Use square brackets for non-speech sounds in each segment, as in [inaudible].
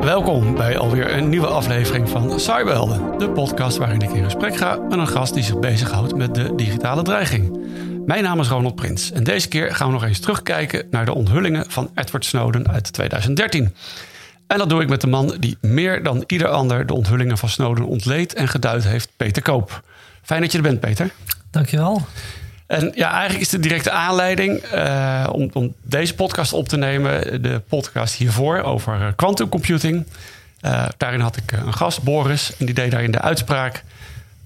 Welkom bij alweer een nieuwe aflevering van Cyberhelden, de podcast waarin ik in gesprek ga met een gast die zich bezighoudt met de digitale dreiging. Mijn naam is Ronald Prins en deze keer gaan we nog eens terugkijken naar de onthullingen van Edward Snowden uit 2013. En dat doe ik met de man die meer dan ieder ander de onthullingen van Snowden ontleed en geduid heeft, Peter Koop. Fijn dat je er bent, Peter. Dankjewel. En ja, eigenlijk is de directe aanleiding uh, om, om, deze podcast op te nemen, de podcast hiervoor over eh, quantum computing. Uh, daarin had ik een gast, Boris, en die deed daarin de uitspraak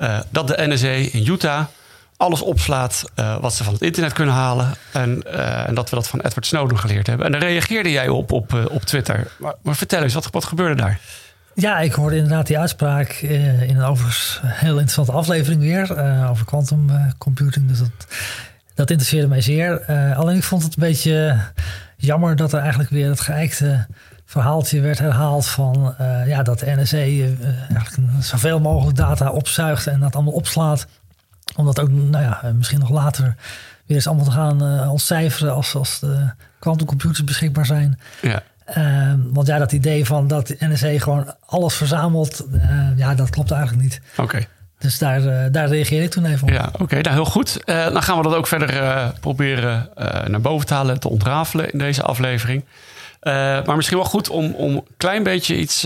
uh, dat de NSA in Utah alles opslaat wat ze van het internet kunnen halen. En, en, dat we dat van Edward Snowden geleerd hebben. En daar reageerde jij op op, op Twitter. Maar, maar, vertel eens, wat, gebeurde daar? Ja, ik hoorde inderdaad die uitspraak in een overigens heel interessante aflevering weer over quantum computing. Dus dat, dat interesseerde mij zeer. alleen ik vond het een beetje jammer dat er eigenlijk weer het geëikte verhaaltje werd herhaald van ja, dat de NSA eigenlijk zoveel mogelijk data opzuigt en dat allemaal opslaat. Om dat ook, nou ja, misschien nog later weer eens allemaal te gaan uh, ontcijferen als, als de quantumcomputers beschikbaar zijn. Ja. Ehm, want ja, dat idee van dat de NSA gewoon alles verzamelt, ja, dat klopt eigenlijk niet. Oké. Dus daar, daar reageer ik toen even op. Ja, oké, okay, nou heel goed. dan gaan we dat ook verder proberen naar boven te halen, te ontrafelen in deze aflevering. Maar misschien wel goed om, om een klein beetje iets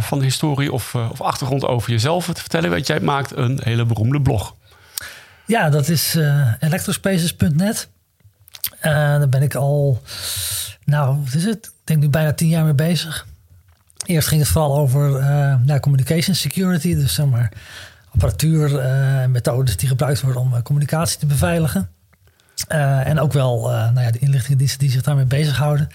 van de historie of, of, achtergrond over jezelf te vertellen. Weet jij maakt een hele beroemde blog. Ja, dat is electrospaces.net. daar ben ik al, nou, wat is het? Ik denk nu bijna tien jaar mee bezig. Eerst ging het vooral over nou, communication security, dus zeg maar apparatuur en methodes die gebruikt worden om communicatie te beveiligen. en ook wel nou ja, de inlichtingendiensten die zich daarmee bezighouden.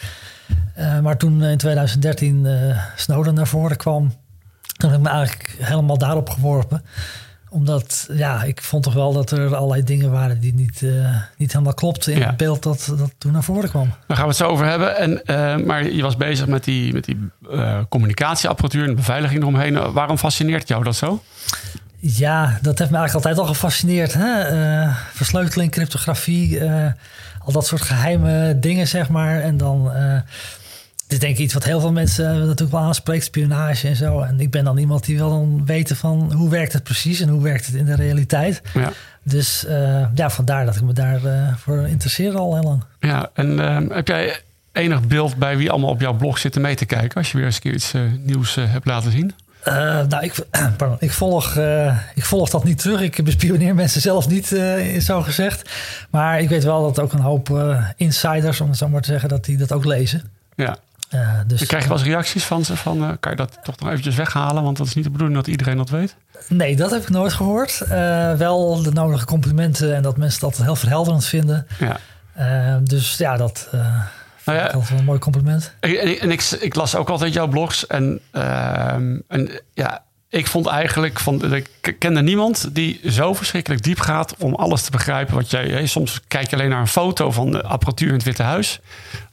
Uh, maar toen in 2013 uh, Snowden naar voren kwam, toen heb ik me eigenlijk helemaal daarop geworpen. Omdat, ja, ik vond toch wel dat er allerlei dingen waren die niet, uh, niet helemaal klopten in ja. het beeld dat, dat toen naar voren kwam. Daar gaan we het zo over hebben. En, maar je was bezig met die, met die communicatieapparatuur en de beveiliging eromheen. Waarom fascineert jou dat zo? Ja, dat heeft me eigenlijk altijd al gefascineerd. Hè? versleuteling, cryptografie al dat soort geheime dingen, zeg maar. En dan, dit is denk ik iets wat heel veel mensen natuurlijk wel aanspreekt, spionage en zo. En ik ben dan iemand die wil dan weten van hoe werkt het precies en hoe werkt het in de realiteit. Ja. Dus uh, ja, vandaar dat ik me daarvoor uh, voor interesseer al heel lang. Ja, en uh, heb jij enig beeld bij wie allemaal op jouw blog zitten mee te kijken als je weer eens een keer iets nieuws hebt laten zien? Uh, nou, ik, [clears throat] pardon, ik, volg, uh, ik volg dat niet terug. Ik bespioneer mensen zelf niet, uh, zo gezegd. Maar ik weet wel dat ook een hoop insiders, om het zo maar te zeggen, dat die dat ook lezen. Ja. Dus, krijg je wel eens reacties van ze van, kan je dat toch nog eventjes weghalen? Want dat is niet de bedoeling dat iedereen dat weet. Nee, dat heb ik nooit gehoord. wel de nodige complimenten en dat mensen dat heel verhelderend vinden. Ja. dus ja, dat... Nou ja, dat is wel een mooi compliment. En, en ik, ik, las ook altijd jouw blogs. En, uh, en ja, ik vond eigenlijk van. Ik kende niemand die zo verschrikkelijk diep gaat om alles te begrijpen. Wat jij. Soms kijk je alleen naar een foto van de apparatuur in het Witte Huis.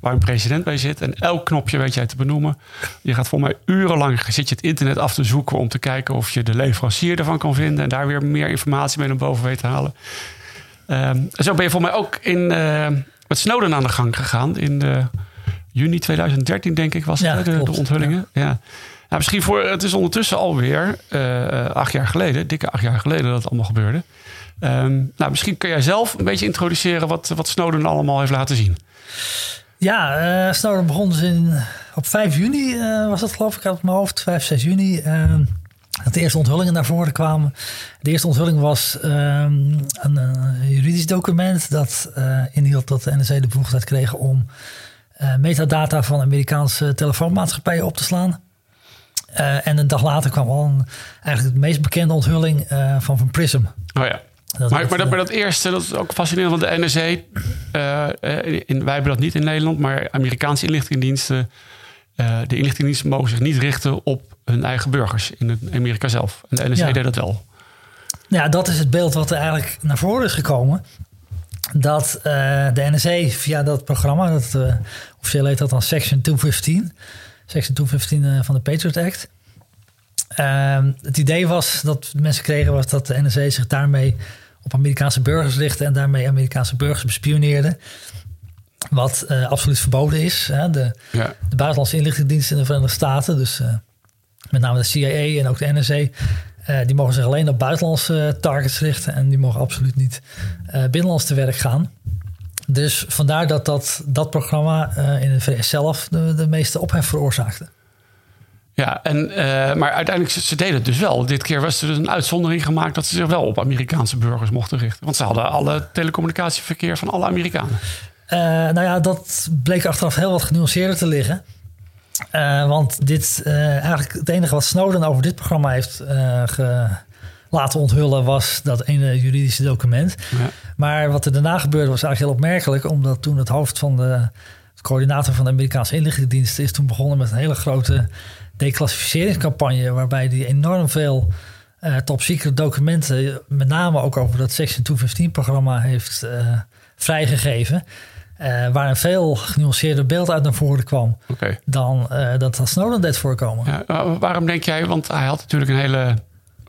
Waar een president bij zit. En elk knopje weet jij te benoemen. Je gaat voor mij urenlang. Zit je het internet af te zoeken om te kijken of je de leverancier ervan kan vinden. En daar weer meer informatie mee naar boven weet te halen. Um, zo ben je voor mij ook in. Uh, met Snowden aan de gang gegaan. In de juni 2013, denk ik, was het, ja, de, de, onthullingen. Ja. Ja. Nou, misschien voor, het is ondertussen alweer uh, acht jaar geleden, dikke acht jaar geleden dat het allemaal gebeurde. Um, nou, misschien kun jij zelf een beetje introduceren wat, wat Snowden allemaal heeft laten zien. Ja, uh, Snowden begon dus in, op 5 juni, uh, was dat geloof ik uit mijn hoofd, 5, 6 juni. Uh, dat de eerste onthullingen naar voren kwamen. De eerste onthulling was um, een, een, juridisch document dat inhield dat de NSA de bevoegdheid kreeg om metadata van Amerikaanse telefoonmaatschappijen op te slaan. Uh, en een dag later kwam al een, eigenlijk de meest bekende onthulling van Van Prism. Oh ja. Dat maar, maar, dat, maar dat eerste, dat is ook fascinerend, want de NSA, in, wij hebben dat niet in Nederland, maar Amerikaanse inlichtingendiensten, de inlichtingendiensten mogen zich niet richten op hun eigen burgers in Amerika zelf. En de ja. deed dat wel. Ja, dat is het beeld wat er eigenlijk naar voren is gekomen. dat de NSA via dat programma, dat officieel heet dat dan Section 215, Section 215 uh, van de Patriot Act. Ehm, het idee was dat mensen kregen was dat de NSA zich daarmee op Amerikaanse burgers richtte en daarmee Amerikaanse burgers bespioneerde. Wat absoluut verboden is. Hè? De, ja. de buitenlandse inlichtingendiensten in de Verenigde Staten, dus met name de CIA en ook de NSA, uh, die mogen zich alleen op buitenlandse targets richten en die mogen absoluut niet binnenlands te werk gaan. Dus vandaar dat dat, dat programma uh, in de VS zelf de, de meeste ophef veroorzaakte. Ja, en, maar uiteindelijk, ze deden het dus wel. Dit keer was er dus een uitzondering gemaakt dat ze zich wel op Amerikaanse burgers mochten richten. Want ze hadden alle telecommunicatieverkeer van alle Amerikanen. nou ja, dat bleek achteraf heel wat genuanceerder te liggen. Uh, want dit, eigenlijk het enige wat Snowden over dit programma heeft ge, laten onthullen was dat ene juridische document. Ja. Maar wat er daarna gebeurde was eigenlijk heel opmerkelijk, omdat toen het hoofd van de coördinator van de Amerikaanse inlichtingendienst is toen begonnen met een hele grote declassificeringscampagne, waarbij die enorm veel top secret documenten, met name ook over dat Section 215 programma, heeft vrijgegeven. Uh, waar een veel genuanceerder beeld uit naar voren kwam dan uh, dat Snowden deed voorkomen. Ja, waarom denk jij, want hij had natuurlijk een hele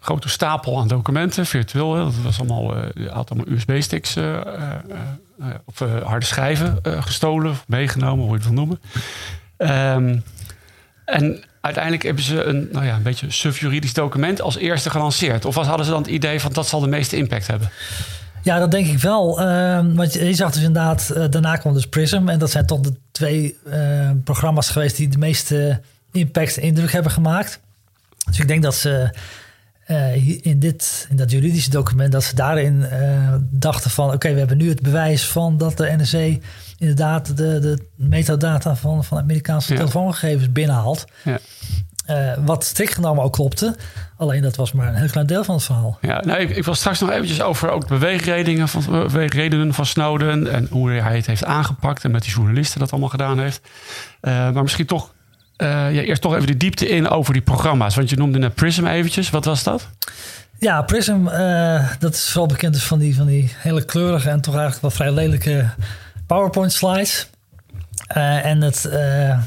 grote stapel aan documenten, virtueel. Dat was allemaal, uh, had allemaal USB-sticks of harde schijven gestolen, meegenomen, hoe je het wil noemen. Um, en uiteindelijk hebben ze een, nou ja, een beetje sub-juridisch document als eerste gelanceerd. Of was, hadden ze dan het idee van dat zal de meeste impact hebben? Ja, dat denk ik wel. Uh, want je zag dus inderdaad, uh, daarna kwam dus Prism. En dat zijn toch de twee uh, programma's geweest die de meeste impact indruk hebben gemaakt. Dus ik denk dat ze eh, in, dit, in dat juridische document, dat ze daarin dachten van oké, we hebben nu het bewijs van dat de NSA inderdaad de, de metadata van, van Amerikaanse ja. telefoongegevens binnenhaalt. Ja. Uh, wat strikt genomen ook klopte. Alleen dat was maar een heel klein deel van het verhaal. Ja, nou, ik, ik wil straks nog eventjes over ook de beweegredenen van, beweegredenen van Snowden. En hoe hij het heeft aangepakt. En met die journalisten dat allemaal gedaan heeft. Uh, maar misschien toch uh, ja, eerst toch even de diepte in over die programma's. Want je noemde net Prism eventjes. Wat was dat? Ja, Prism, dat is vooral bekend dus van die, van die hele kleurige en toch eigenlijk wel vrij lelijke PowerPoint slides. Uh, en het,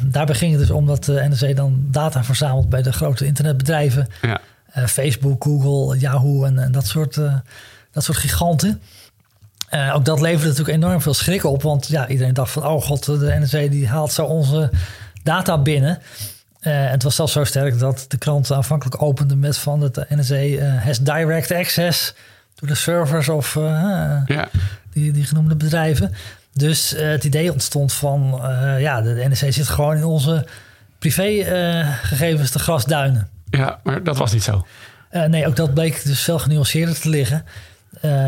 daarbij ging het dus om dat de NRC dan data verzamelt bij de grote internetbedrijven. Ja. Facebook, Google, Yahoo en, en dat, soort, dat soort giganten. ook dat leverde natuurlijk enorm veel schrik op. Want ja, iedereen dacht van, oh god, de NRC die haalt zo onze data binnen. het was zelfs zo sterk dat de krant aanvankelijk opende met van het NRC has direct access to the servers of ja. die, die genoemde bedrijven. Dus uh, het idee ontstond van, uh, ja, de NEC zit gewoon in onze privégegevens uh, te grasduinen. Ja, maar dat was niet zo. nee, ook dat bleek dus veel genuanceerder te liggen.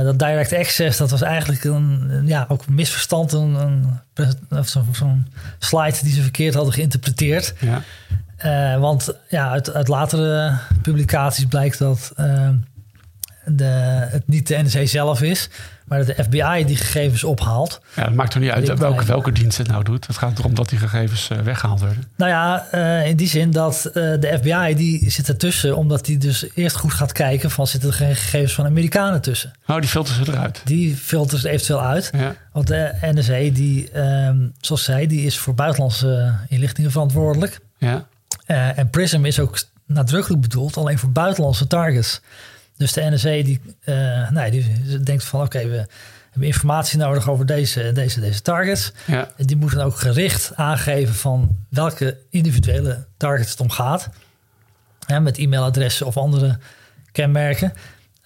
Dat direct access, dat was eigenlijk een, ja, ook een misverstand. Een, een, zo'n zo slide die ze verkeerd hadden geïnterpreteerd. Ja. want ja, uit, uit latere publicaties blijkt dat de, het niet de NEC zelf is, maar dat de FBI die gegevens ophaalt. Ja, het maakt toch niet uit welke, welke dienst het nou doet. Het gaat erom dat die gegevens uh, weggehaald worden. Nou ja, uh, in die zin dat uh, de FBI die zit ertussen, omdat die dus eerst goed gaat kijken van zitten er geen gegevens van Amerikanen tussen. Oh, die filteren ze eruit. Die filteren ze eventueel uit. Ja. Want de NSA, die, um, zoals zei, die is voor buitenlandse inlichtingen verantwoordelijk. Ja. en PRISM is ook nadrukkelijk bedoeld alleen voor buitenlandse targets. Dus de NSA die, uh, nee, die denkt van oké, we hebben informatie nodig over deze, deze, deze targets. Ja. Die moeten ook gericht aangeven van welke individuele targets het om gaat. Hè, met e-mailadressen of andere kenmerken.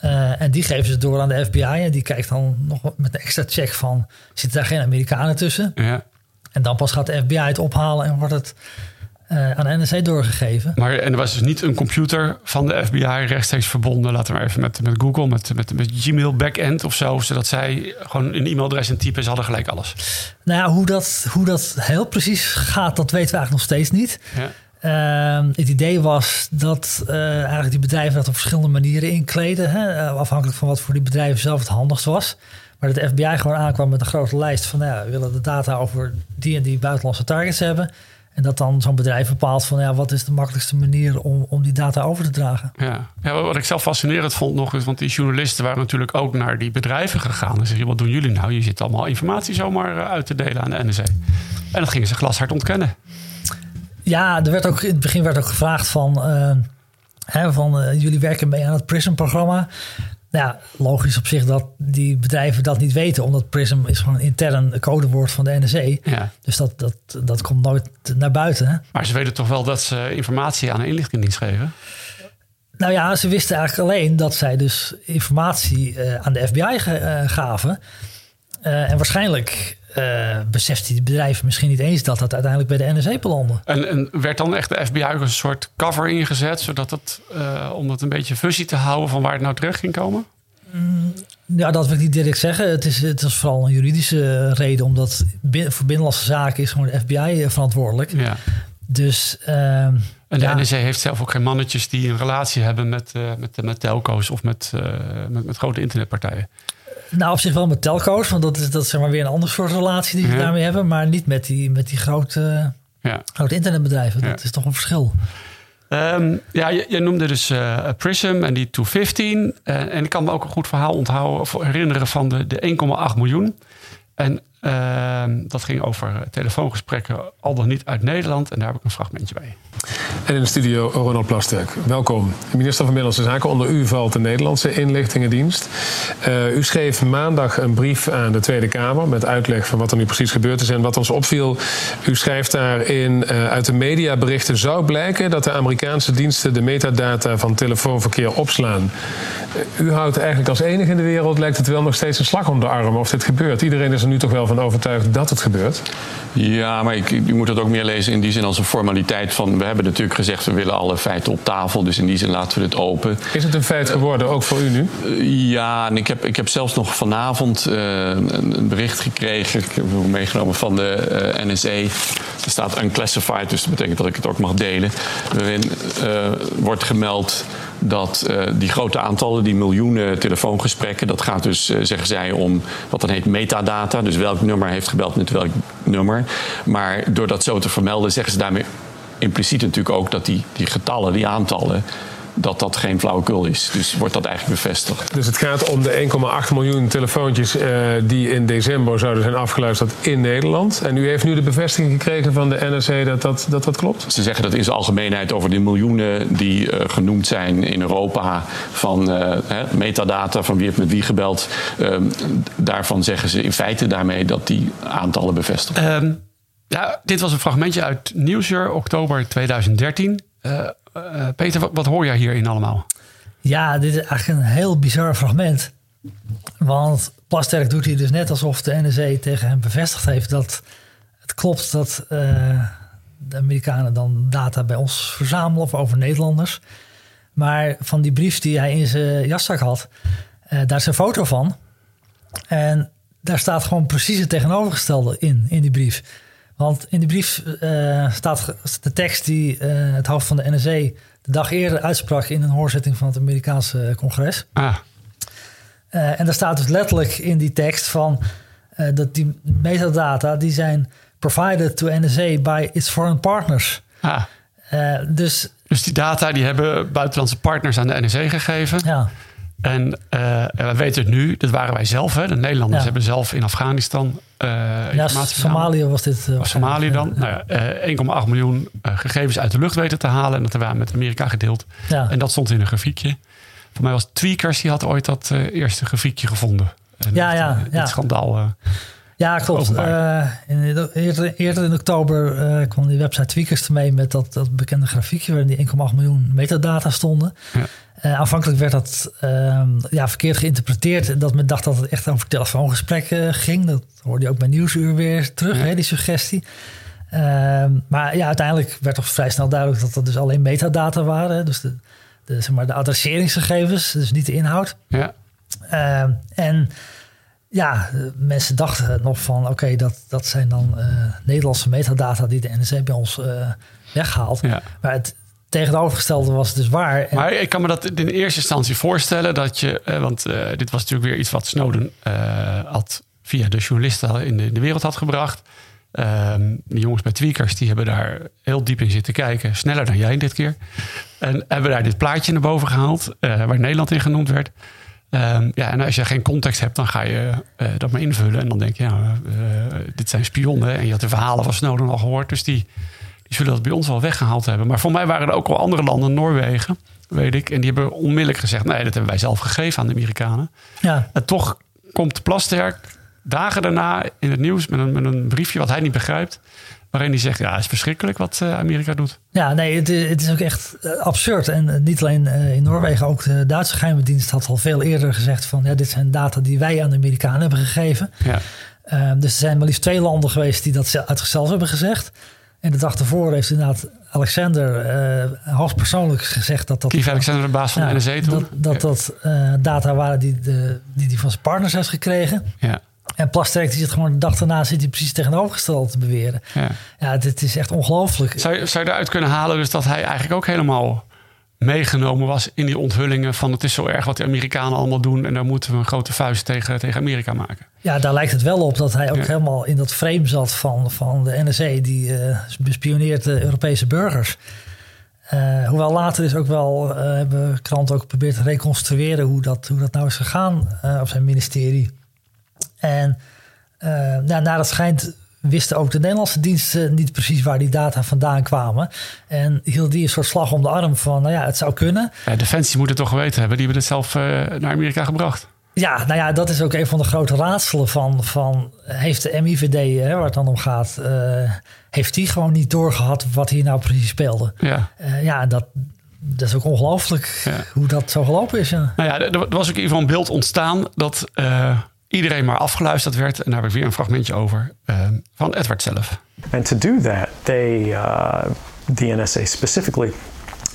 Uh, en die geven ze door aan de FBI. En die kijkt dan nog met een extra check van... zitten daar geen Amerikanen tussen? Ja. En dan pas gaat de FBI het ophalen en wordt het uh, aan NSC doorgegeven. Maar en er was dus niet een computer van de FBI rechtstreeks verbonden, laten we maar even met, met Google, met, met, met Gmail backend of zo, zodat zij gewoon een e-mailadres en typen, ze hadden gelijk alles. Nou ja, hoe dat, hoe dat heel precies gaat, dat weten we eigenlijk nog steeds niet. Ja. Uh, het idee was dat uh, eigenlijk die bedrijven dat op verschillende manieren inkleden. Hè? afhankelijk van wat voor die bedrijven zelf het handigst was. Maar dat de FBI gewoon aankwam met een grote lijst van... Nou ja, we willen de data over die en die buitenlandse targets hebben. En dat dan zo'n bedrijf bepaalt van ja, wat is de makkelijkste manier om, om die data over te dragen. Ja. ja, wat ik zelf fascinerend vond nog is, want die journalisten waren natuurlijk ook naar die bedrijven gegaan. En zeggen, wat doen jullie nou? Je zit allemaal informatie zomaar eh, uit te delen aan de NEC. En dat gingen ze glashard ontkennen. Ja, er werd ook, in het begin werd ook gevraagd van, uh, hè, van uh, jullie werken mee aan het PRISM-programma. Nou ja, logisch op zich dat die bedrijven dat niet weten, omdat Prism is gewoon een intern codewoord van de NEC. Ja. Dus dat, dat, dat komt nooit naar buiten. Hè? Maar ze weten toch wel dat ze informatie aan een inlichtingendienst geven? Nou ja, ze wisten eigenlijk alleen dat zij dus informatie uh, aan de FBI uh, gaven. Uh, en waarschijnlijk uh, beseft die bedrijf misschien niet eens dat dat uiteindelijk bij de NSA belandde. En, en werd dan echt de FBI een soort cover ingezet, zodat het, uh, om het een beetje fusie te houden van waar het nou terecht ging komen? Mm, ja, dat wil ik niet direct zeggen. Het is, het is vooral een juridische reden, omdat voor binnenlandse zaken is gewoon de FBI eh, verantwoordelijk. Ja. Dus. Uh, en de ja. Heeft zelf ook geen mannetjes die een relatie hebben met, uh, met, met telco's of met, uh, met, met grote internetpartijen. Nou, op zich wel met telco's, want dat is, dat is zeg maar weer een ander soort relatie die we daarmee hebben. Maar niet met die, met die grote, ja. grote internetbedrijven. Dat is toch een verschil. Um, ja, je, je, noemde dus uh, Prism en die 215. Uh, en ik kan me ook een goed verhaal onthouden of herinneren van de, de 1,8 miljoen. En uh, dat ging over telefoongesprekken, al dan niet uit Nederland. En daar heb ik een fragmentje bij. En in de studio Ronald Plasterk. Welkom. Minister van Binnenlandse Zaken. Onder u valt de Nederlandse inlichtingendienst. Uh, u schreef maandag een brief aan de Tweede Kamer met uitleg van wat er nu precies gebeurd is. En wat ons opviel, u schrijft daarin uh, uit de mediaberichten zou blijken dat de Amerikaanse diensten de metadata van telefoonverkeer opslaan. Uh, u houdt eigenlijk als enige in de wereld, lijkt het wel nog steeds een slag om de arm of dit gebeurt. Iedereen is er nu toch wel van overtuigd dat het gebeurt. Ja, maar ik, u moet het ook meer lezen in die zin als een formaliteit van... we hebben natuurlijk gezegd, we willen alle feiten op tafel. Dus in die zin laten we het open. Is het een feit geworden, ook voor u nu? Uh, ja, en ik heb, ik heb zelfs nog vanavond uh, een, een, bericht gekregen... ik heb het meegenomen van de uh, NSA. Er staat unclassified, dus dat betekent dat ik het ook mag delen. Waarin wordt gemeld dat uh, die grote aantallen, die miljoenen telefoongesprekken, dat gaat dus, uh, zeggen zij, om wat dan heet metadata. Dus welk nummer heeft gebeld met welk nummer. Maar door dat zo te vermelden, zeggen ze daarmee impliciet natuurlijk ook dat die, die getallen, die aantallen dat dat geen flauwekul is. Dus wordt dat eigenlijk bevestigd. Dus het gaat om de 1,8 miljoen telefoontjes uh, die in december zouden zijn afgeluisterd in Nederland. En u heeft nu de bevestiging gekregen van de NRC dat dat, dat, dat klopt? Ze zeggen dat in zijn algemeenheid over de miljoenen die uh, genoemd zijn in Europa van uh, hè, metadata, van wie heeft met wie gebeld. Ehm, daarvan zeggen ze in feite daarmee dat die aantallen bevestigen. Um, ja, dit was een fragmentje uit Nieuwsuur, oktober 2013. Uh, Peter, wat, hoor jij hierin allemaal? Ja, dit is eigenlijk een heel bizar fragment. Want Plasterk doet hier dus net alsof de NSA tegen hem bevestigd heeft dat het klopt dat uh, de Amerikanen dan data bij ons verzamelen over Nederlanders. Maar van die brief die hij in zijn jaszak had, daar is een foto van. En daar staat gewoon precies het tegenovergestelde in, in die brief. Want in die brief uh, staat de tekst die uh, het hoofd van de NSA de dag eerder uitsprak in een hoorzitting van het Amerikaanse congres. Ah. Uh, en daar staat dus letterlijk in die tekst van dat die metadata die zijn provided to NSA by its foreign partners. Ah. dus, dus die data die hebben buitenlandse partners aan de NSA gegeven. Ja. En we weten het nu, dat waren wij zelf. Hè? De Nederlanders ja. hebben zelf in Afghanistan ja, Somalië was dit. Uh, Somalië dan. Ja. Nou 1,8 miljoen gegevens uit de lucht weten te halen. En dat hebben we met Amerika gedeeld. Ja. En dat stond in een grafiekje. Voor mij was Tweakers, die had ooit dat eerste grafiekje gevonden. En ja, ja, ja. Het schandaal. Ja, klopt. in, eerder, eerder, in oktober kwam die website Tweakers ermee met dat, dat bekende grafiekje waarin die 1,8 miljoen metadata stonden. Ja. Uh, aanvankelijk werd dat uh, ja, verkeerd geïnterpreteerd. Dat men dacht dat het echt over telefoongesprekken ging. Dat hoorde je ook bij Nieuwsuur weer terug, ja. hè, die suggestie. Uh, maar ja, uiteindelijk werd toch vrij snel duidelijk dat dat dus alleen metadata waren. Dus de, de, zeg maar, de adresseringsgegevens, dus niet de inhoud. Ja. Ehm, en ja, mensen dachten nog van oké, okay, dat, dat zijn dan eh, Nederlandse metadata die de NSC bij ons eh, weghaalt. Ja. Maar het, tegenovergestelde was dus waar. Maar ik kan me dat in eerste instantie voorstellen dat je, eh, want uh, dit was natuurlijk weer iets wat Snowden uh, had via de journalisten in de, in de, wereld had gebracht. Ehm, de jongens bij Tweakers die hebben daar heel diep in zitten kijken. Sneller dan jij dit keer. En hebben daar dit plaatje naar boven gehaald. eh, waar Nederland in genoemd werd. Ehm, ja, en als je geen context hebt, dan ga je eh, dat maar invullen. En dan denk je, ja, eh, dit zijn spionnen. En je had de verhalen van Snowden al gehoord. Dus die, die zullen dat bij ons wel weggehaald hebben. Maar voor mij waren er ook wel andere landen, Noorwegen, weet ik. En die hebben onmiddellijk gezegd, nee, dat hebben wij zelf gegeven aan de Amerikanen. Ja, En toch komt Plasterk dagen daarna in het nieuws met een, met een briefje wat hij niet begrijpt. Waarin hij zegt, ja, het is verschrikkelijk wat eh, Amerika doet. ja nee, het, is- het is ook echt eh, absurd. En eh, niet alleen eh, in Noorwegen, ook de Duitse geheime dienst had al veel eerder gezegd van... ja, dit zijn data die wij aan de Amerikanen hebben gegeven. Ja, Eh, dus er zijn maar liefst twee landen geweest die dat uit zichzelf hebben gezegd. En de dag ervoor heeft inderdaad Alexander eh hoogstpersoonlijk gezegd dat dat... Kief Alexander, de baas van Ja, de NSE toen. Dat dat, dat eh, data waren die, de, die die van zijn partners heeft gekregen. Ja, En Plasterk die zit gewoon de dag daarna zit hij precies tegenovergesteld te beweren. ja. Ja, dit is echt ongelooflijk. Zou, je- zou je eruit kunnen halen dus dat hij eigenlijk ook helemaal meegenomen was in die onthullingen van het is zo erg wat de Amerikanen allemaal doen en daar moeten we een grote vuist tegen, tegen Amerika maken. Ja, daar lijkt het wel op dat hij ook Ja. helemaal in dat frame zat van, van de NSA die eh, bespioneert de Europese burgers. Eh, hoewel later is ook wel, eh, hebben kranten ook geprobeerd te reconstrueren hoe dat, hoe dat nou is gegaan op zijn ministerie. En eh nou, naar het schijnt wisten ook de Nederlandse diensten niet precies waar die data vandaan kwamen. En hield die een soort slag om de arm van, nou ja, het zou kunnen. Ja, Defensie moet het toch geweten hebben, die hebben het zelf eh, naar Amerika gebracht. Ja, nou ja, dat is ook een van de grote raadselen van, van heeft de MIVD, hè, waar het dan om gaat, eh, heeft die gewoon niet doorgehad wat hier nou precies speelde. Ja. Ja, dat, dat is ook ongelooflijk Ja. hoe dat zo gelopen is. Ja. Nou ja, er er was ook in ieder geval een beeld ontstaan dat iedereen maar afgeluisterd werd. En daar heb ik weer een fragmentje over eh, van Edward zelf. And to do that, they, uh, specifically,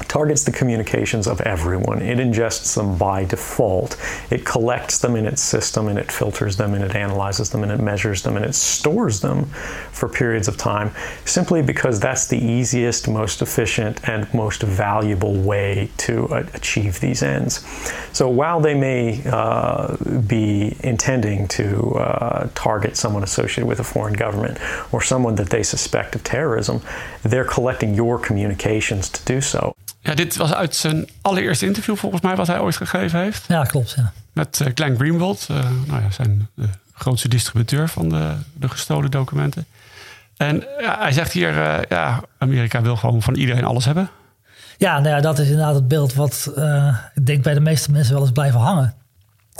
targets the communications of everyone. It ingests them by default. It collects them in its system and it filters them and it analyzes them and it measures them and it stores them for periods of time simply because that's the easiest, most efficient, and most valuable way to uh, achieve these ends. So while they may uh, be intending to uh, target someone associated with a foreign government or someone that they suspect of terrorism, they're collecting your communications to do so. Ja, dit was uit zijn allereerste interview volgens mij wat hij ooit gegeven heeft. ja, klopt. Ja. Met eh, Glenn Greenwald, eh, nou ja, zijn de grootste distributeur van de, de gestolen documenten. En ja, hij zegt hier, eh, ja, Amerika wil gewoon van iedereen alles hebben. Ja, nou ja, dat is inderdaad het beeld wat ik denk bij de meeste mensen wel eens blijven hangen.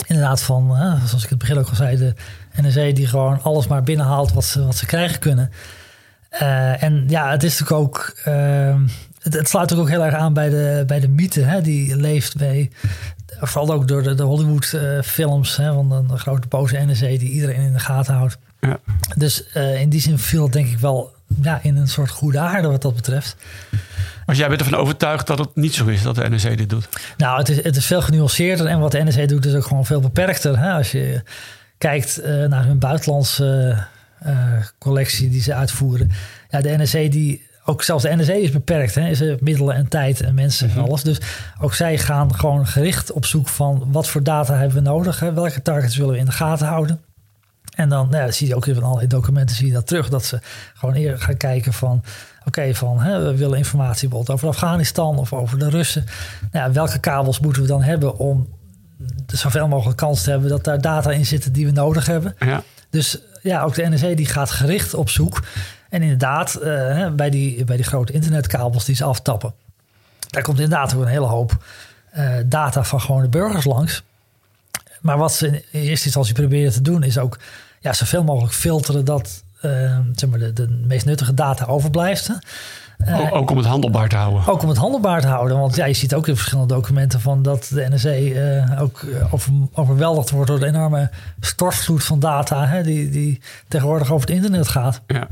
Inderdaad van, zoals ik in het begin ook al zei, de NSA die gewoon alles maar binnenhaalt wat ze, wat ze krijgen kunnen. En ja, het is natuurlijk ook, eh, het, het sluit ook heel erg aan bij de, bij de mythe hè, die leeft bij, vooral ook door de, de Hollywood eh, films hè, van de, de grote boze NSA die iedereen in de gaten houdt. Ja. Dus eh, in die zin viel het denk ik wel ja, in een soort goede aarde wat dat betreft. Maar jij bent ervan overtuigd dat het niet zo is dat de NSA dit doet. Nou, het is, het is veel genuanceerder en wat de NSA doet is ook gewoon veel beperkter. Hè? Als je kijkt eh, naar hun buitenlandse collectie die ze uitvoeren. Ja, de NSA die, ook zelfs de NSA is beperkt. Hè? Is er middelen en tijd en mensen en alles. Dus ook zij gaan gewoon gericht op zoek van wat voor data hebben we nodig. Hè? Welke targets willen we in de gaten houden. En dan nou ja, dat zie je ook in allerlei documenten zie je dat terug. Dat ze gewoon eerder gaan kijken van... Oké, van hè, we willen informatie bijvoorbeeld over Afghanistan of over de Russen. Nou ja, welke kabels moeten we dan hebben om zoveel mogelijk kans te hebben dat daar data in zitten die we nodig hebben. Ja. Dus ja, ook de NSA die gaat gericht op zoek. En inderdaad, eh, bij, die, bij die grote internetkabels die ze aftappen, daar komt inderdaad ook een hele hoop eh, data van gewone burgers langs. Maar wat ze in eerste instantie proberen te doen, is ook ja, zoveel mogelijk filteren dat eh, zeg maar de, de meest nuttige data overblijft. Eh, ook om het handelbaar te houden. ook om het handelbaar te houden. Want ja, je ziet ook in verschillende documenten van dat de NSA eh, ook eh, over, overweldigd wordt door de enorme stortvloed van data hè, die, die tegenwoordig over het internet gaat. Ja.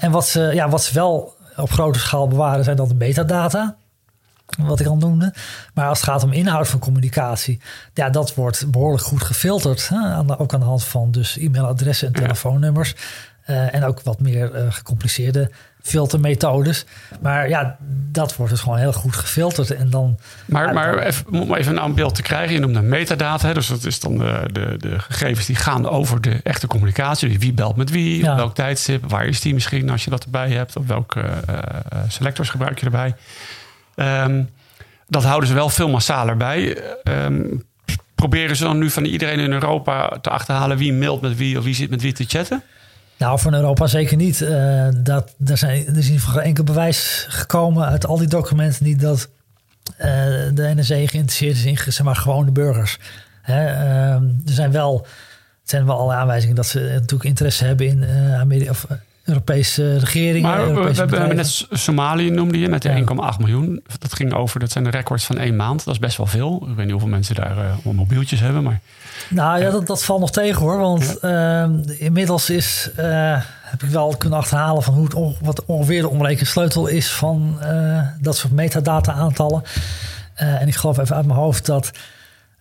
En wat ze, ja, wat ze wel op grote schaal bewaren zijn dan de metadata. Wat ik al noemde. Maar als het gaat om inhoud van communicatie, ja, dat wordt behoorlijk goed gefilterd. Hè? Aan de, ook aan de hand van dus e-mailadressen en telefoonnummers. En ook wat meer gecompliceerde filtermethodes. Maar ja, dat wordt dus gewoon heel goed gefilterd. En dan, Maar, maar even, om even een beeld te krijgen, je noemde metadata. Hè, dus dat is dan de, de, de gegevens die gaan over de echte communicatie. Wie belt met wie, Ja. op welk tijdstip, waar is die misschien als je dat erbij hebt, of welke eh, eh, selectors gebruik je erbij. Ehm, dat houden ze wel veel massaler bij. Ehm, proberen ze dan nu van iedereen in Europa te achterhalen wie mailt met wie of wie zit met wie te chatten? Nou, van Europa zeker niet. Eh, dat, er, zijn, er is in ieder geval enkel bewijs gekomen uit al die documenten die dat eh, de NSA geïnteresseerd is in zeg maar, gewone burgers. Hè, ehm, er zijn wel, zijn wel alle aanwijzingen dat ze natuurlijk interesse hebben in eh Ameri- of, Europese regeringen. Maar we, hebben net Somalië noemde je met de Ja. 1,8 miljoen. Dat ging over, dat zijn de records van één maand. Dat is best wel veel. Ik weet niet hoeveel mensen daar eh, mobieltjes hebben. Maar Nou ja, dat, dat valt nog tegen hoor. Want ehm, inmiddels is, eh, heb ik wel kunnen achterhalen van hoe het on- wat ongeveer de omrekensleutel is van eh, dat soort metadata aantallen. En ik geloof even uit mijn hoofd dat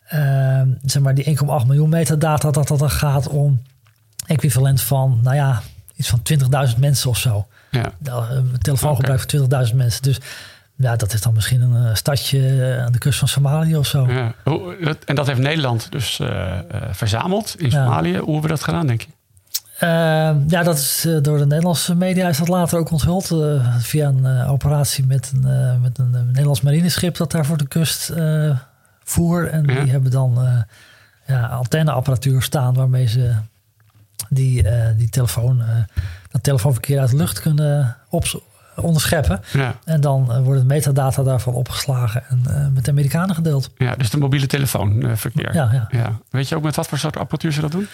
ehm, zeg maar die 1,8 miljoen metadata, dat dat dan gaat om equivalent van, nou ja, iets van 20.000 mensen of zo. ja, Nou, eh, telefoongebruik van 20.000 mensen. Dus ja, dat is dan misschien een eh, stadje aan de kust van Somalië of zo. ja. En dat heeft Nederland dus eh, eh, verzameld in Ja. Somalië. Hoe hebben we dat gedaan, denk je? Ehm, ja, dat is eh, door de Nederlandse media is dat later ook onthuld. eh, via een eh, operatie met een, eh, met een eh, Nederlands marineschip dat daar voor de kust eh, voer. En Ja. die hebben dan eh ja, antenneapparatuur staan waarmee ze die, eh, die telefoon, eh, dat telefoonverkeer uit de lucht kunnen onderscheppen. Ja, En dan eh, wordt het metadata daarvan opgeslagen en met de Amerikanen gedeeld. ja dus de mobiele telefoonverkeer. Ja, ja. Weet je ook met wat voor soort apparatuur ze dat doen?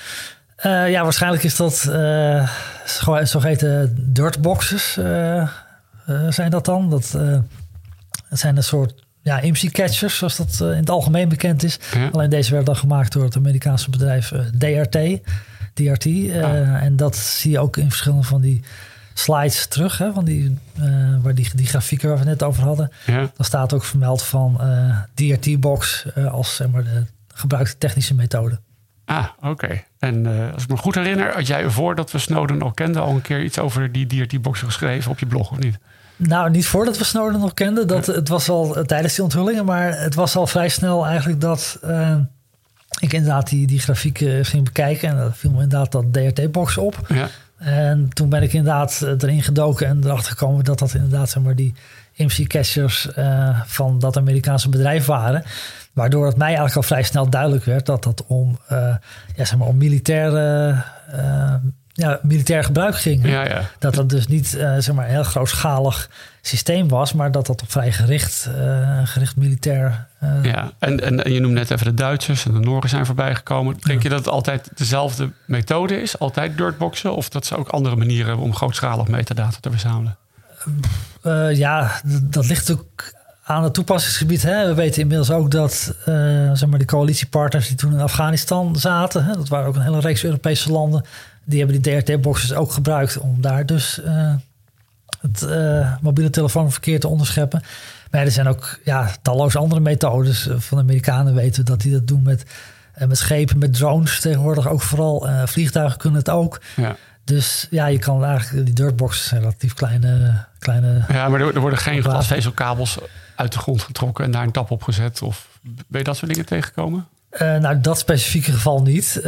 Ja, waarschijnlijk is dat eh zo- zogeheten dirtboxes. zijn dat dan? Dat, zijn een soort ja, IMSI-catchers, zoals dat in het algemeen bekend is. Ja. Alleen deze werd dan gemaakt door het Amerikaanse bedrijf DRT. DRT. eh. En dat zie je ook in verschillende van die slides terug. Hè, van die, eh, waar die, die grafieken waar we net over hadden. Ja. Dan staat ook vermeld van eh, DRT-box als zeg maar, de gebruikte technische methode. Ah, oké. En als ik me goed herinner, had jij voordat we Snowden al kenden... al een keer iets over die DRT-boxen geschreven op je blog, of niet? Nou, niet voordat we Snowden nog kenden. Dat, Het was al tijdens die onthullingen, maar het was al vrij snel eigenlijk dat ik inderdaad die, die grafieken ging bekijken. En dat viel me inderdaad dat DRT-box op. Ja. En toen ben ik inderdaad eh, erin gedoken en erachter gekomen dat dat inderdaad zeg maar, die IMSI-catchers eh, van dat Amerikaanse bedrijf waren. Waardoor het mij eigenlijk al vrij snel duidelijk werd dat dat om, eh, ja, zeg maar, om militaire, eh, ja, militair gebruik ging. Ja, ja. Dat dat dus niet eh, zeg maar, een heel grootschalig systeem was, maar dat dat op vrij gericht, eh, gericht militair. eh, Ja, en, en, en je noemde net even de Duitsers en de Noren zijn voorbij gekomen. Denk je dat het altijd dezelfde methode is? Altijd dirtboxen? Of dat ze ook andere manieren hebben om grootschalig metadata te verzamelen? Ja, dat ligt ook aan het toepassingsgebied. Hè. We weten inmiddels ook dat zeg maar de coalitiepartners die toen in Afghanistan zaten, hè, dat waren ook een hele reeks Europese landen, die hebben die DRT-boxes ook gebruikt om daar dus eh, het eh, mobiele telefoonverkeer te onderscheppen. Maar ja, er zijn ook ja, talloze andere methodes. Eh, Van de Amerikanen weten we dat die dat doen met, met schepen, met drones tegenwoordig ook vooral. Vliegtuigen kunnen het ook. Ja, Dus ja, je kan eigenlijk, die dirtboxes zijn relatief kleine, kleine ja maar er, er worden geen glasvezelkabels uit de grond getrokken en daar een tap op gezet. Of ben je dat soort dingen tegengekomen? Eh, nou, dat specifieke geval niet. Eh,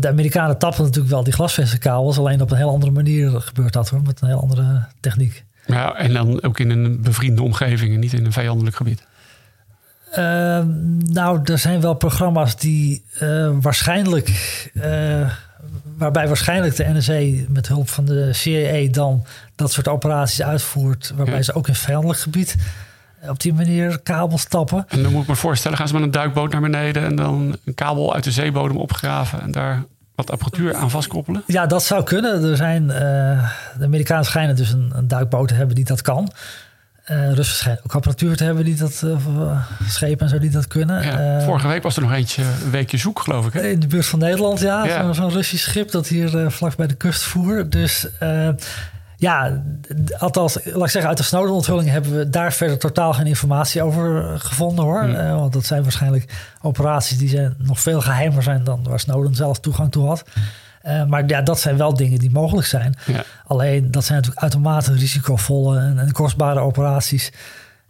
de Amerikanen tappen natuurlijk wel die glasvezelkabels. Alleen op een heel andere manier gebeurt dat hoor. Met een heel andere techniek. Ja, en dan ook in een bevriende omgeving en niet in een vijandelijk gebied. Eh, nou, er zijn wel programma's die waarschijnlijk... waarbij waarschijnlijk de NSA met hulp van de CIA dan dat soort operaties uitvoert. Waarbij Ja. ze ook in vijandelijk gebied op die manier kabels tappen. En dan moet ik me voorstellen, gaan ze met een duikboot naar beneden en dan een kabel uit de zeebodem opgraven en daar wat apparatuur aan vastkoppelen? Ja, dat zou kunnen. Er zijn, eh, de Amerikanen schijnen dus een, een duikboot te hebben die dat kan. Eh Russen schijnen ook apparatuur te hebben die dat, eh, eh, schepen en zo die dat kunnen. Ja, Eh, vorige week was er nog eentje, een weekje zoek geloof ik. Hè? in de buurt van Nederland, ja. Ja. Zo'n Russisch schip dat hier eh, vlak bij de kust voer. Dus eh, ja, althans, laat ik zeggen, uit de Snowden-onthulling hebben we daar verder totaal geen informatie over gevonden hoor. Hmm. Uh, want dat zijn waarschijnlijk operaties die zijn nog veel geheimer zijn dan waar Snowden zelf toegang toe had. Uh, maar ja, dat zijn wel dingen die mogelijk zijn. Ja. Alleen dat zijn natuurlijk uitermate risicovolle en, en, kostbare operaties.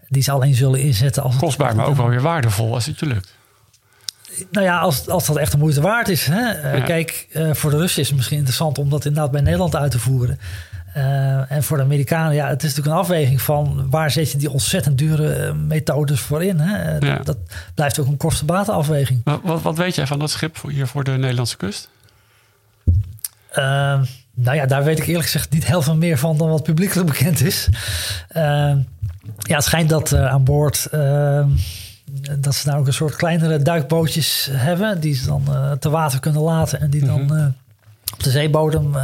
Die ze alleen zullen inzetten als. Kostbaar, maar ook wel weer waardevol als het je lukt. Nou ja, als, als dat echt de moeite waard is. Hè? Ja. Kijk, voor de Russen is het misschien interessant om dat inderdaad bij Nederland uit te voeren. Uh, en voor de Amerikanen, ja, het is natuurlijk een afweging van waar zet je die ontzettend dure methodes voor in. Hè? Ja. Dat, dat, blijft ook een kostenbatenafweging. Wat, wat, wat, weet jij van dat schip hier voor de Nederlandse kust? Uh, nou ja, daar weet ik eerlijk gezegd niet heel veel meer van dan wat publiekelijk bekend is. Uh, ja, het schijnt dat aan boord dat ze nou ook een soort kleinere duikbootjes hebben die ze dan te water kunnen laten en die dan Mhm. op de zeebodem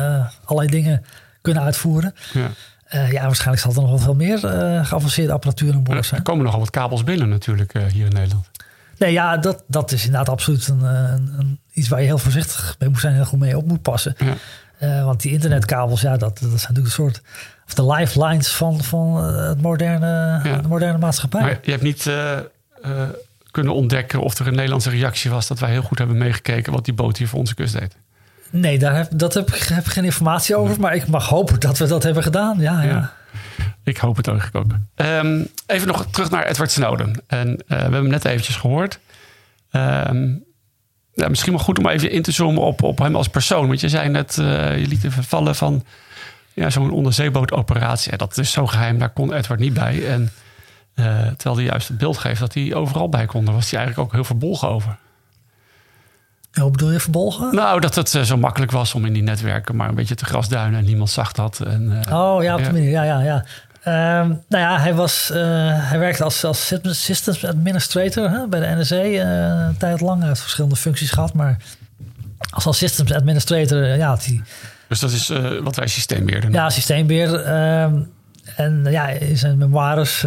allerlei dingen kunnen uitvoeren. Ja. Uh, ja, waarschijnlijk zal er nog wel veel meer uh, geavanceerde apparatuur aan boord Er zijn. komen nogal wat kabels binnen natuurlijk uh, hier in Nederland. Nee, ja, dat, dat is inderdaad absoluut een, een, een, iets waar je heel voorzichtig mee moet zijn en heel goed mee op moet passen. Ja. Want die internetkabels, ja, dat, dat zijn natuurlijk een soort. Of de lifelines van, van het moderne, Ja. de moderne maatschappij. Maar je hebt niet kunnen ontdekken of er een Nederlandse reactie was dat wij heel goed hebben meegekeken wat die boot hier voor onze kust deed. Nee, daar heb, dat heb, ik- heb ik geen informatie over. Maar ik mag hopen dat we dat hebben gedaan. Ja, ja. Ja. Ik hoop het eigenlijk ook. Ehm, even nog terug naar Edward Snowden. En eh, we hebben hem net eventjes gehoord. Ehm, ja, misschien wel goed om even in te zoomen op, op hem als persoon. Want je zei net, eh, je liet even vallen van ja, zo'n onderzeebootoperatie. Dat is zo geheim, daar kon Edward niet bij. En eh, terwijl hij juist het beeld geeft dat hij overal bij kon, daar was hij eigenlijk ook heel verbolgen over. Hoe bedoel je verbolgen? Nou, dat het eh, zo makkelijk was om in die netwerken maar een beetje te grasduinen en niemand zag dat. En, eh, Oh ja, op die Ja. manier. Ja, ja, ja. Ehm, nou ja, hij, was, eh, hij werkte als, als systems administrator hè, bij de NSA eh, een tijd lang. Hij heeft verschillende functies gehad, maar als, als systems administrator, ja, hij Dus dat is wat wij systeembeheerder ja, systeembeheer. ehm, en ja, in zijn memoires,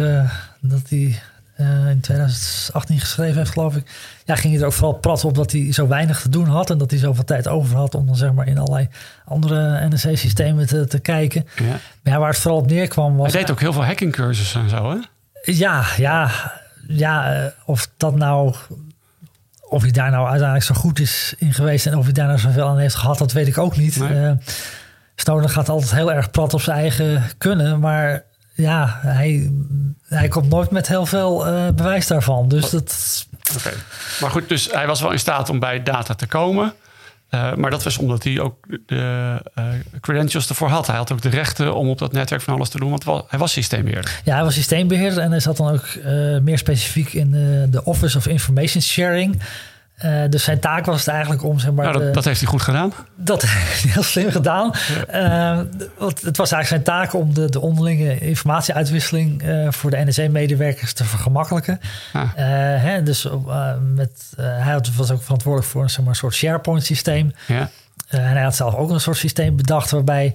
dat hij eh, in 2018 geschreven heeft, geloof ik. Ja, ging hij er ook vooral prat op dat hij zo weinig te doen had. En dat hij zoveel tijd over had om dan zeg maar in allerlei andere NSC-systemen te, te kijken. Ja. Maar ja, waar het vooral op neerkwam was... Hij deed ook heel veel hackingcursussen en zo, hè? Ja, ja, ja. eh, Of dat nou. Of hij daar nou uiteindelijk zo goed is in geweest en of hij daar nou zoveel aan heeft gehad, dat weet ik ook niet. Nee. Eh, Snowden gaat altijd heel erg plat op zijn eigen kunnen, maar ja, hij, hij komt nooit met heel veel eh, bewijs daarvan. Dus dat. Oké. Maar goed, dus hij was wel in staat om bij data te komen. Eh, maar dat was omdat hij ook de eh, credentials ervoor had. Hij had ook de rechten om op dat netwerk van alles te doen, want hij was systeembeheerder. Ja, hij was systeembeheerder en hij zat dan ook meer specifiek in de, de Office of Information Sharing. Eh, dus zijn taak was het eigenlijk om zeg maar. Nou, de- dat, dat heeft hij goed gedaan. Dat [laughs] heeft hij heel slim gedaan. Eh, want het was eigenlijk zijn taak om de, de onderlinge informatieuitwisseling eh, voor de NSE-medewerkers te vergemakkelijken. Ah. Hè, dus met, hij was ook verantwoordelijk voor een, zeg maar, soort SharePoint-systeem. Ja. En hij had zelf ook een soort systeem bedacht waarbij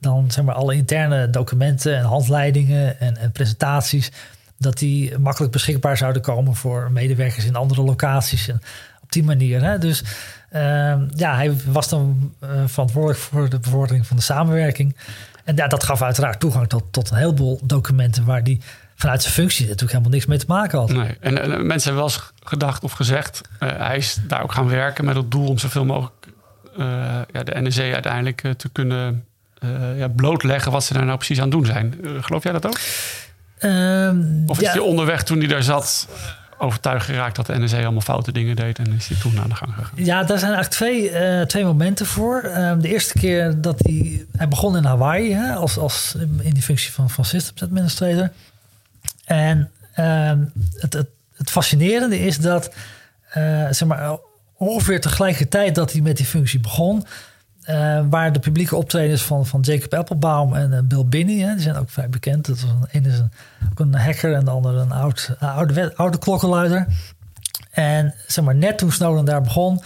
dan zeg maar, alle interne documenten en handleidingen en, en presentaties, dat die makkelijk beschikbaar zouden komen voor medewerkers in andere locaties. En op die manier. Hè? Dus ehm, ja, hij was dan eh, verantwoordelijk voor de bevordering van de samenwerking. En ja, dat gaf uiteraard toegang tot, tot een heleboel documenten waar die vanuit zijn functie natuurlijk helemaal niks mee te maken had. Nee. En, en mensen hebben wel eens gedacht of gezegd... eh, hij is daar ook gaan werken met het doel om zoveel mogelijk... eh, ja, de NSE uiteindelijk te kunnen ja, blootleggen... wat ze daar nou precies aan het doen zijn. Geloof jij dat ook? Ehm, Of is ja, hij onderweg toen hij daar zat... overtuigd geraakt dat de NSE allemaal foute dingen deed... en is hij toen aan de gang gegaan? Ja, daar zijn eigenlijk twee, eh, twee momenten voor. Ehm, de eerste keer dat hij... Hij begon in Hawaii hè, als, als in die functie van, van Systems Administrator. En ehm, het, het, het fascinerende is dat... eh, zeg maar, ongeveer tegelijkertijd dat hij met die functie begon... eh, waren de publieke optredens van, van Jacob Applebaum en eh, Bill Binney. Hè, die zijn ook vrij bekend. Dat was een, een is een, ook een hacker en de andere een oud, een oude, klokkenluider. En zeg maar, net toen Snowden daar begon,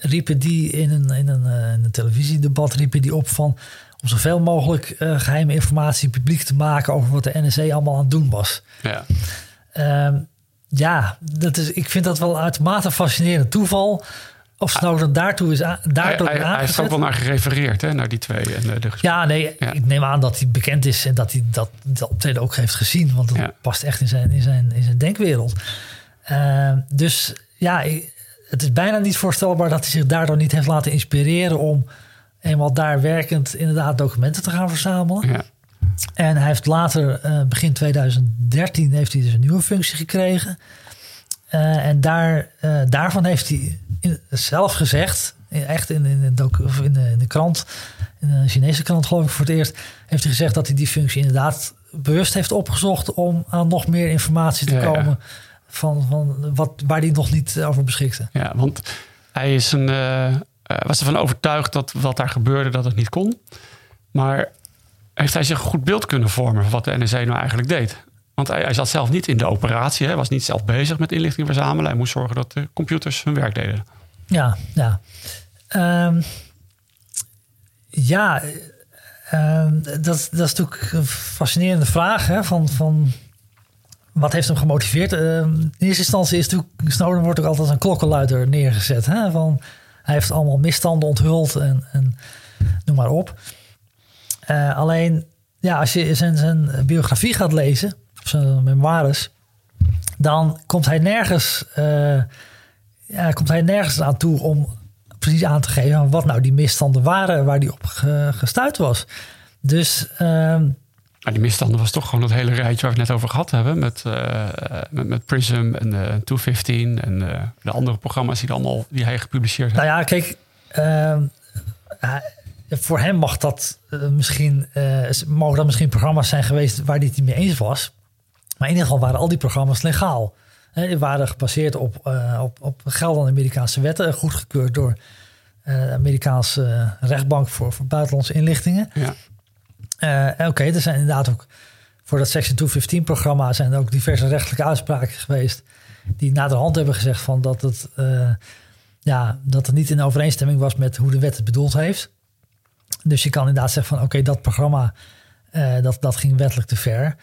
riepen die in een, in een, in een televisiedebat riepen die op van om zoveel mogelijk eh, geheime informatie publiek te maken over wat de NSA allemaal aan het doen was. Ja. Ehm, ja, dat is, ik vind dat wel uitermate fascinerend toeval. Of Snowden daartoe is, daardoor hij, hij, heeft ook wel naar gerefereerd, hè, naar die twee. En, de. Ja, nee, Ja. ik neem aan dat hij bekend is en dat hij dat, dat optreden ook heeft gezien. Want dat Ja. past echt in zijn, in zijn, in zijn denkwereld. Eh, dus ja, het is bijna niet voorstelbaar dat hij zich daardoor niet heeft laten inspireren om eenmaal daar werkend inderdaad documenten te gaan verzamelen. Ja. En hij heeft later, eh, begin 2013, heeft hij dus een nieuwe functie gekregen. Eh, en daar, eh, daarvan heeft hij in- zelf gezegd, echt in, in, de of in, de, in de krant, in een Chinese krant geloof ik voor het eerst, heeft hij gezegd dat hij die functie inderdaad bewust heeft opgezocht om aan nog meer informatie te Ja, ja. komen van, van wat, waar hij nog niet over beschikte. Ja, want hij is een, eh, was ervan overtuigd dat wat daar gebeurde, dat het niet kon. Maar heeft hij zich een goed beeld kunnen vormen van wat de NSA nou eigenlijk deed? Want hij, zat zelf niet in de operatie, hij was niet zelf bezig met inlichting verzamelen. Hij moest zorgen dat de computers hun werk deden. Ja, ja. Ehm, ja, ehm, dat, dat is natuurlijk een fascinerende vraag. Hè, van, van wat heeft hem gemotiveerd? Ehm, in eerste instantie is natuurlijk... Snowden wordt ook altijd een klokkenluider neergezet. Hè, van, hij heeft allemaal misstanden onthuld en, en noem maar op. Eh, alleen, ja, als je zijn, zijn biografie gaat lezen... of zijn memoires... dan komt hij nergens... eh, ja, komt hij nergens aan toe om precies aan te geven wat nou die misstanden waren waar hij op ge- gestuurd was. Dus ehm, Maar die misstanden was toch gewoon dat hele rijtje waar we het net over gehad hebben. Met, eh, met, met Prism en eh 215 en eh, de andere programma's die, allemaal, die hij gepubliceerd heeft. nou ja, kijk, ehm, voor hem mag dat misschien, mogen dat misschien programma's zijn geweest waar hij het niet mee eens was. Maar in ieder geval waren al die programma's legaal. Die waren gebaseerd op, eh, op, op geldende Amerikaanse wetten, goedgekeurd door eh, de Amerikaanse rechtbank voor, voor buitenlandse inlichtingen. Ja. Eh, Oké, er zijn inderdaad ook voor dat Section 215-programma zijn er ook diverse rechtelijke uitspraken geweest die na de hand hebben gezegd van dat het, eh, ja, dat het niet in overeenstemming was met hoe de wet het bedoeld heeft. Dus je kan inderdaad zeggen van oké, dat programma eh, dat, dat ging wettelijk te ver.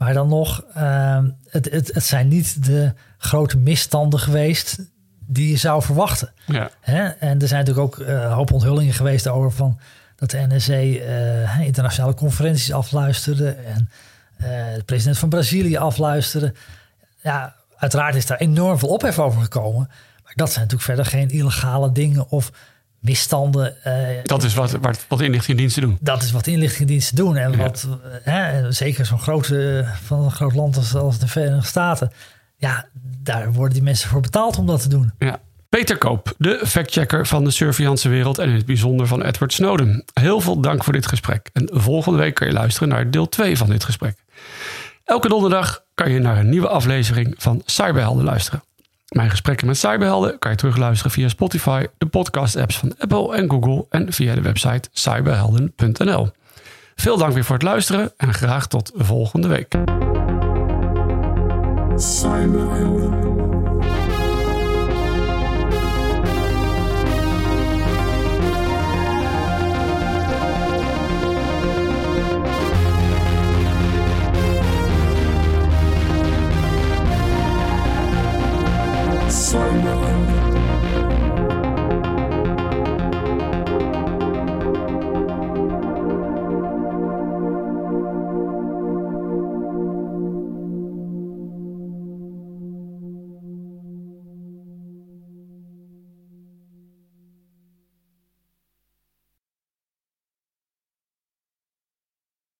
Maar dan nog, eh, het, het, het zijn niet de grote misstanden geweest die je zou verwachten. Ja. Hè? En er zijn natuurlijk ook een hoop onthullingen geweest over van dat de NSA eh, internationale conferenties afluisterde en eh, de president van Brazilië afluisterde. Ja, uiteraard is daar enorm veel ophef over gekomen. Maar dat zijn natuurlijk verder geen illegale dingen of misstanden. eh, Dat is wat, wat, wat inlichtingendiensten doen. dat is wat inlichtingendiensten doen. En wat, eh, hè, zeker zo'n grote, van een groot land als, als de Verenigde Staten. Ja, daar worden die mensen voor betaald om dat te doen. Ja. Peter Koop, de factchecker van de surveillance wereld en in het bijzonder van Edward Snowden. Heel veel dank voor dit gesprek. En volgende week kan je luisteren naar deel 2 van dit gesprek. Elke donderdag kan je naar een nieuwe aflevering van Cyberhelden luisteren. Mijn gesprekken met cyberhelden kan je terugluisteren via Spotify, de podcast-apps van Apple en Google en via de website cyberhelden.nl. Veel dank weer voor het luisteren en graag tot volgende week. someone